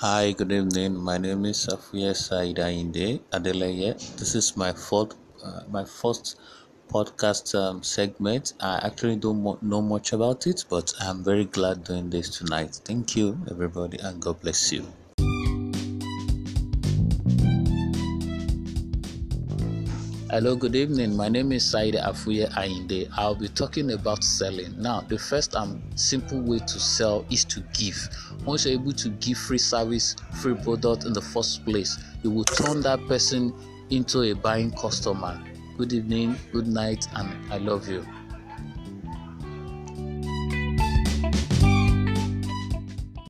Hi, good evening. My name is Safiya Saida Inde Adeleye. This is my fourth, uh, my first podcast um, segment. I actually don't mo- know much about it, but I'm very glad doing this tonight. Thank you, everybody, and God bless you. Hello, good evening. My name is Said Afuye Ainde. I'll be talking about selling. Now, the first and simple way to sell is to give. Once you're able to give free service, free product in the first place, you will turn that person into a buying customer. Good evening, good night, and I love you.